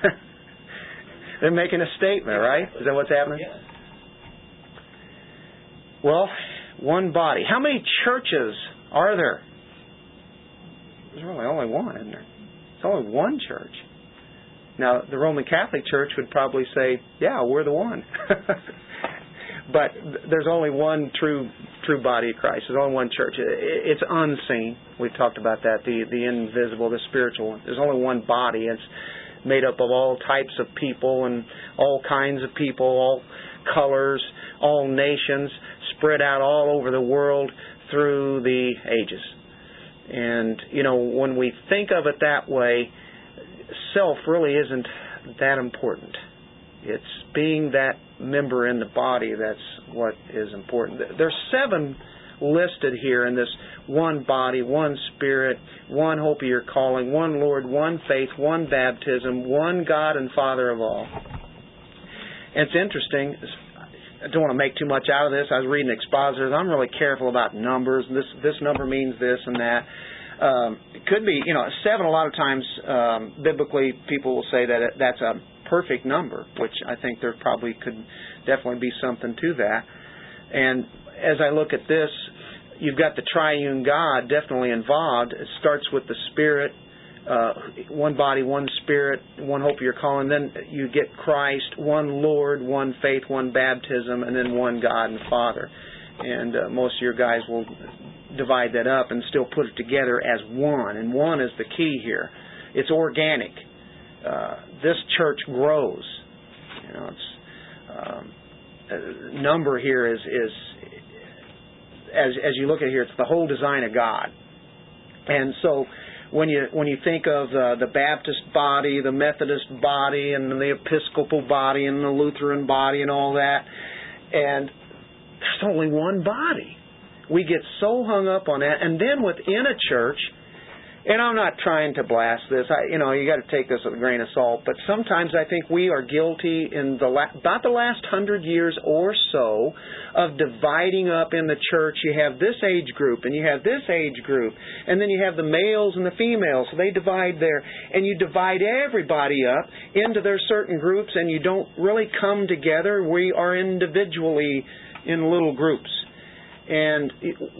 [laughs] They're making a statement, right? Is that what's happening? yeah. Well, one body. How many churches are there? There's really only one, isn't there? It's only one church. Now, the Roman Catholic Church would probably say, "Yeah, we're the one." [laughs] but there's only one true true body of Christ. There's only one church. It's unseen. We've talked about that. The the invisible, the spiritual one. There's only one body. It's made up of all types of people and all kinds of people, all colors, all nations, spread out all over the world through the ages. And you know, when we think of it that way, self really isn't that important. It's being that member in the body that's what is important. There's seven listed here in this one body, one spirit, one hope of your calling, one Lord, one faith, one baptism, one God and Father of all. And it's interesting. I don't want to make too much out of this. I was reading expositors. I'm really careful about numbers. This this number means this and that. Um, it could be, you know, seven. A lot of times, um, biblically, people will say that that's a perfect number, which I think there probably could definitely be something to that. And as I look at this, you've got the triune God definitely involved. It starts with the Spirit, uh, one body, one Spirit, one hope of your calling. Then you get Christ, one Lord, one faith, one baptism, and then one God and Father. And uh, most of your guys will divide that up and still put it together as one. And one is the key here. It's organic. Uh, this church grows. You know, it's um, uh, number here is is as as you look at here, it's the whole design of God. And so when you when you think of uh, the Baptist body, the Methodist body, and the Episcopal body, and the Lutheran body, and all that, and there's only one body. We get so hung up on that, and then within a church, and I'm not trying to blast this. I, you know, you got to take this with a grain of salt. But sometimes I think we are guilty in the la- about the last hundred years or so of dividing up in the church. You have this age group, and you have this age group, and then you have the males and the females. So they divide there, and you divide everybody up into their certain groups, and you don't really come together. We are individually in little groups, and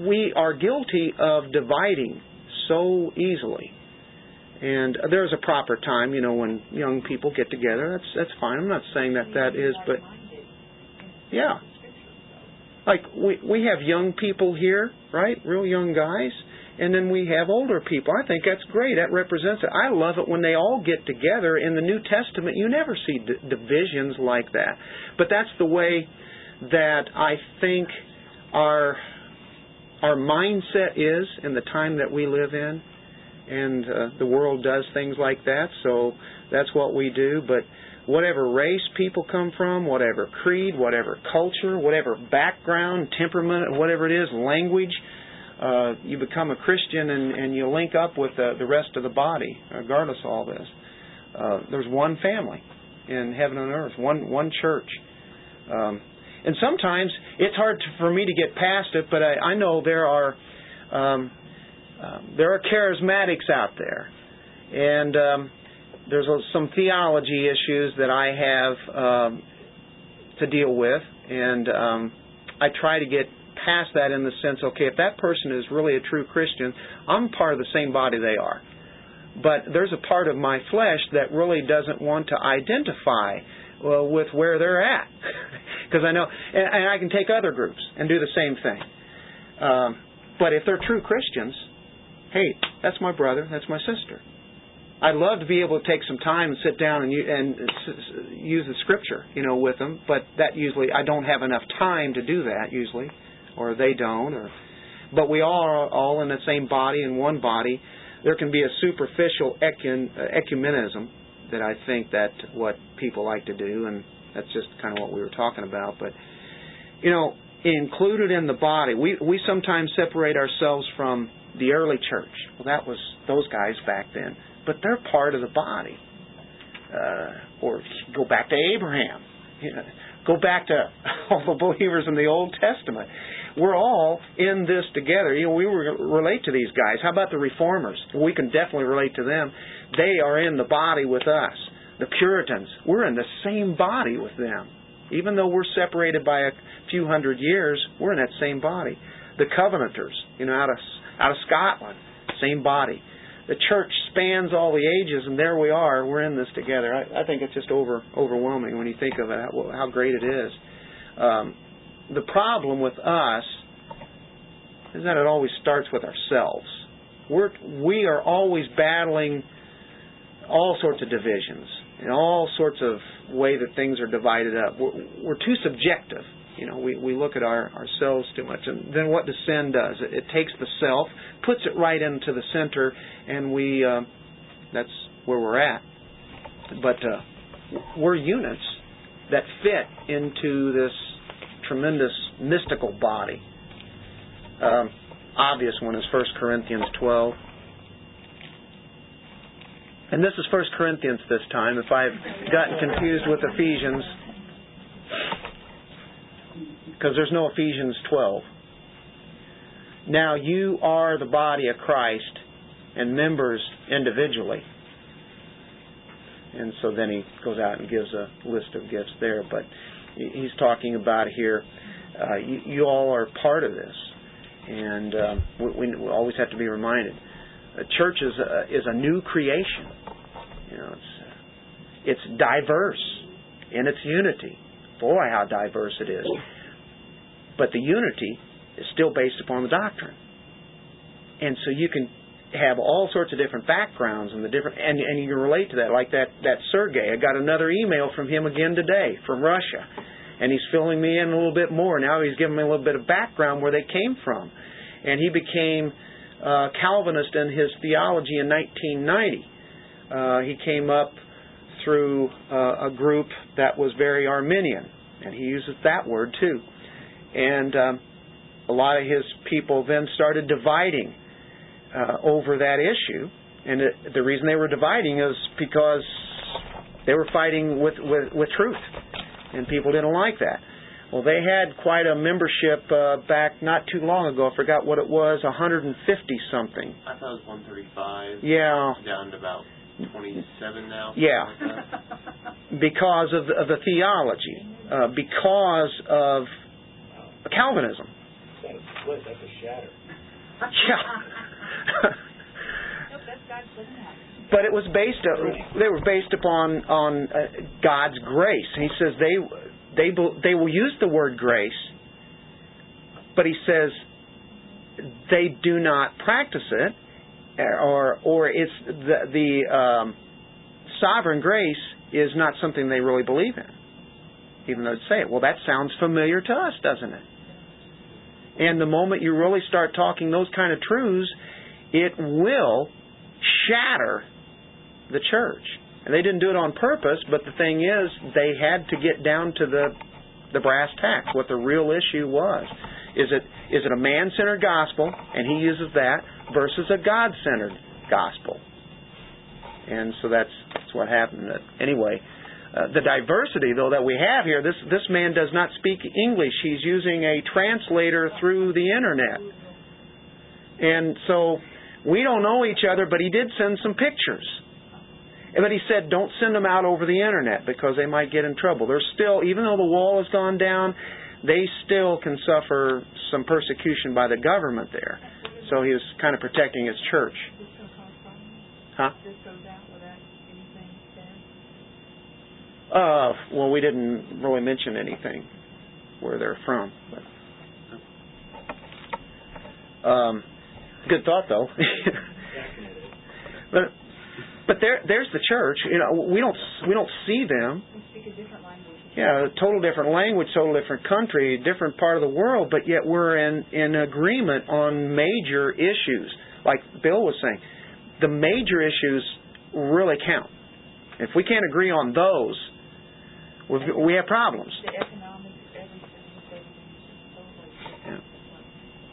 we are guilty of dividing so easily. And there's a proper time, you know, when young people get together. That's that's fine. I'm not saying that that is, but yeah, like we we have young people here, right? Real young guys, and then we have older people. I think that's great. That represents it. I love it when they all get together. In the New Testament, you never see d- divisions like that. But that's the way that I think our our mindset is in the time that we live in, and uh, the world does things like that. So that's what we do. But whatever race people come from, whatever creed, whatever culture, whatever background, temperament, whatever it is, language, uh, you become a Christian and, and you link up with the, the rest of the body, regardless of all this. Uh, there's one family in heaven and earth, one one church. Um, and sometimes it's hard to, for me to get past it, but I, I know there are um, um, there are charismatics out there, and um, there's a, some theology issues that I have um, to deal with, and um, I try to get past that in the sense, okay, if that person is really a true Christian, I'm part of the same body they are. But there's a part of my flesh that really doesn't want to identify well, with where they're at. [laughs] Because I know, and, and, I can take other groups and do the same thing. Um, but if they're true Christians, hey, that's my brother, that's my sister. I'd love to be able to take some time and sit down and, and use the scripture, you know, with them. But that usually I don't have enough time to do that usually, or they don't. Or, but we are all in the same body in one body. There can be a superficial ecun, uh, ecumenism that I think that what people like to do, and that's just kind of what we were talking about. But you know, included in the body, we we sometimes separate ourselves from the early church. Well, that was those guys back then, but they're part of the body. Uh, or go back to Abraham. You know, Go back to [laughs] all the believers in the Old Testament. We're all in this together. You know, we relate to these guys. How about the reformers? We can definitely relate to them. They are in the body with us. The Puritans, we're in the same body with them. Even though we're separated by a few hundred years, we're in that same body. The Covenanters, you know, out of out of Scotland, same body. The church spans all the ages, and there we are. We're in this together. I, I think it's just over overwhelming when you think of it, how, how great it is. Um, the problem with us is that it always starts with ourselves. We're we are always battling all sorts of divisions and all sorts of way that things are divided up. We're, we're too subjective. You know, we, we look at our ourselves too much, and then what does sin does? It, it takes the self, puts it right into the center, and we uh, that's where we're at. But uh, we're units that fit into this tremendous mystical body. Um, obvious one is 1 Corinthians 12. And this is 1 Corinthians this time. If I've gotten confused with Ephesians, because there's no Ephesians 12. Now you are the body of Christ and members individually. And so then he goes out and gives a list of gifts there. But he's talking about here, uh, you, you, all are part of this. And um, we, we, always have to be reminded. A church is a, is a new creation. You know, it's, uh, it's diverse in its unity. Boy, how diverse it is. But the unity is still based upon the doctrine. And so you can have all sorts of different backgrounds and the different and, and you can relate to that like that that Sergey I got another email from him again today from Russia and he's filling me in a little bit more now he's giving me a little bit of background where they came from and he became uh, Calvinist in his theology in 1990 uh, he came up through uh, a group that was very Arminian and he uses that word too and um, a lot of his people then started dividing uh, over that issue. And it, the reason they were dividing is because they were fighting with, with, with truth. And people didn't like that. Well, they had quite a membership uh, back not too long ago. I forgot what it was, 150 something. I thought it was 135. Yeah. Down to about 27 now. Yeah. Like [laughs] because of of the theology, uh, because of Calvinism. That's a split. That's a shatter. Yeah. Nope, that's God's living out. but it was based uh, they were based upon on uh, God's grace. He says they they they will use the word grace, but he says they do not practice it, or or it's the the um, sovereign grace is not something they really believe in, even though they say it. Well, that sounds familiar to us, doesn't it? And the moment you really start talking those kind of truths, it will shatter the church. And they didn't do it on purpose, but the thing is, they had to get down to the the brass tacks, what the real issue was. Is it is it a man centered gospel, and he uses that, versus a God centered gospel? And so that's that's what happened. Anyway, uh, the diversity though that we have here, this this man does not speak English. He's using a translator through the internet, and so we don't know each other. But he did send some pictures. But he said, don't send them out over the internet because they might get in trouble. There's still, even though the wall has gone down, they still can suffer some persecution by the government there. So he was kind of protecting his church. Huh? Uh, well, we didn't really mention anything where they're from. But, um, good thought, though. [laughs] but but there there's the church. You know, we don't we don't see them. We speak a different language. Yeah, a total different language, total different country, different part of the world, but yet we're in in agreement on major issues. Like Bill was saying, the major issues really count. If we can't agree on those, we've, we have problems. The economics, everything, everything's just totally Yeah. different.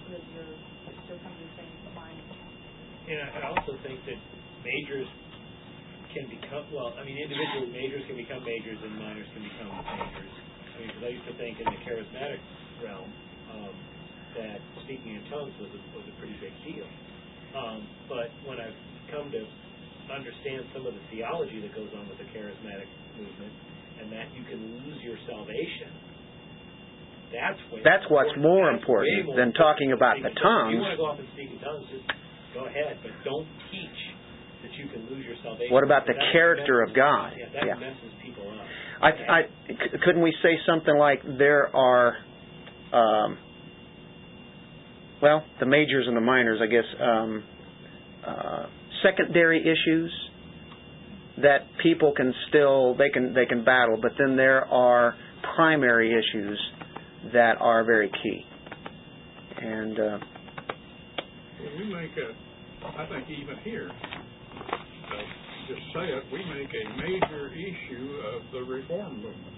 With your, it's still coming to the same mind. And I I also think that majors can become, well, I mean, individual majors can become majors and minors can become majors. me because I used to think in the charismatic realm um, that speaking in tongues was a, was a pretty big deal. Um, but when I've come to understand some of the theology that goes on with the charismatic movement, and that you can lose your salvation, that's way That's what's more That's important way than talking about the in If you want to go off and speak in tongues, just go ahead, but don't teach that you can lose your salvation. What about the That character of God? Yeah, that Yeah. messes people up. I, I, c- couldn't we say something like there are, um, well, the majors and the minors, I guess, um, uh, secondary issues that people can still they can they can battle, but then there are primary issues that are very key. And uh, Well, we make a, I think even here, just say it, we make a major issue of the reform movement.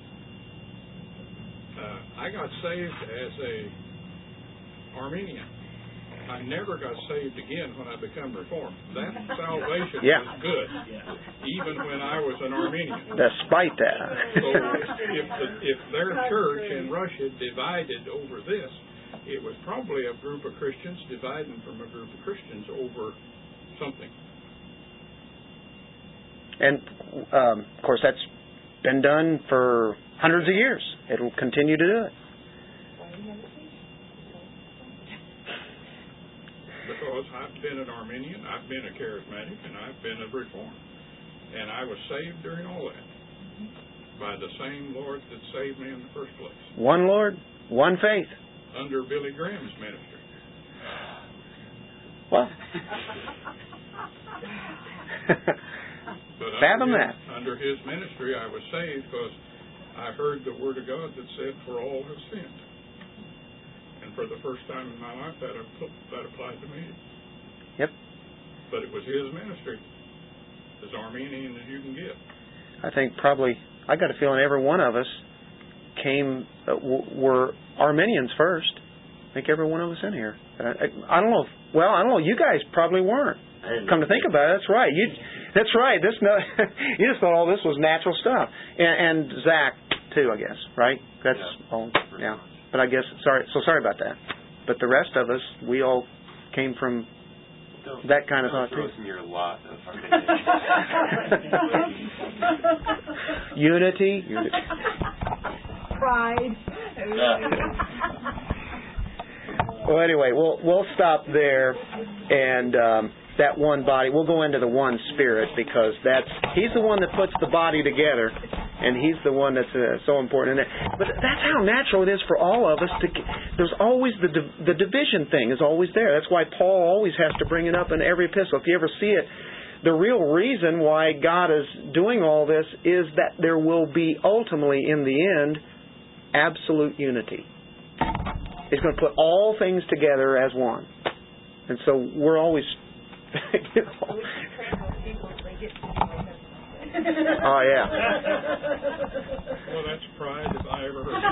Uh, I got saved as a Arminian. I never got saved again when I become reformed. That [laughs] salvation Yeah. was good, Yeah. even when I was an Arminian. despite that. So that, if the, if their church in Russia divided over this, it was probably a group of Christians dividing from a group of Christians over something. And um, of course that's been done for hundreds of years. It'll continue to do it. Why do you have a team? Because I've been an Arminian, I've been a charismatic, and I've been a reformed. And I was saved during all that by the same Lord that saved me in the first place, One Lord, one faith. under Billy Graham's ministry. Well, [laughs] [laughs] But Fathom under that. his, under his ministry, I was saved because I heard the word of God that said, "For all have sinned." And for the first time in my life, that app- that applied to me. Yep. But it was his ministry, as Arminian as you can get. I think probably I got a feeling every one of us came uh, w- were Arminians first. I think every one of us in here. I, I, I don't know. If, well, I don't know. You guys probably weren't. Come to think about it, that's right. You, that's right. This no, [laughs] you just thought all this was natural stuff. And, and Zach too, I guess. Right? That's Yeah, all. Yeah. much. But I guess sorry. So sorry about that. But the rest of us, we all came from Don't- that kind of don't thought throw too. in your lot of [laughs] Unity. Unity. Pride. Well, anyway, we'll we'll stop there, and um, that one body. We'll go into the one spirit because that's he's the one that puts the body together, and he's the one that's uh, so important. In it. But that's how natural it is for all of us to. There's always the the division thing is always there. That's why Paul always has to bring it up in every epistle. If you ever see it. The real reason why God is doing all this is that there will be ultimately, in the end, absolute unity. He's going to put all things together as one. And so we're always. You know. So we can train those people so they get to the Old Testament. oh, yeah. Well, that's pride if I ever heard.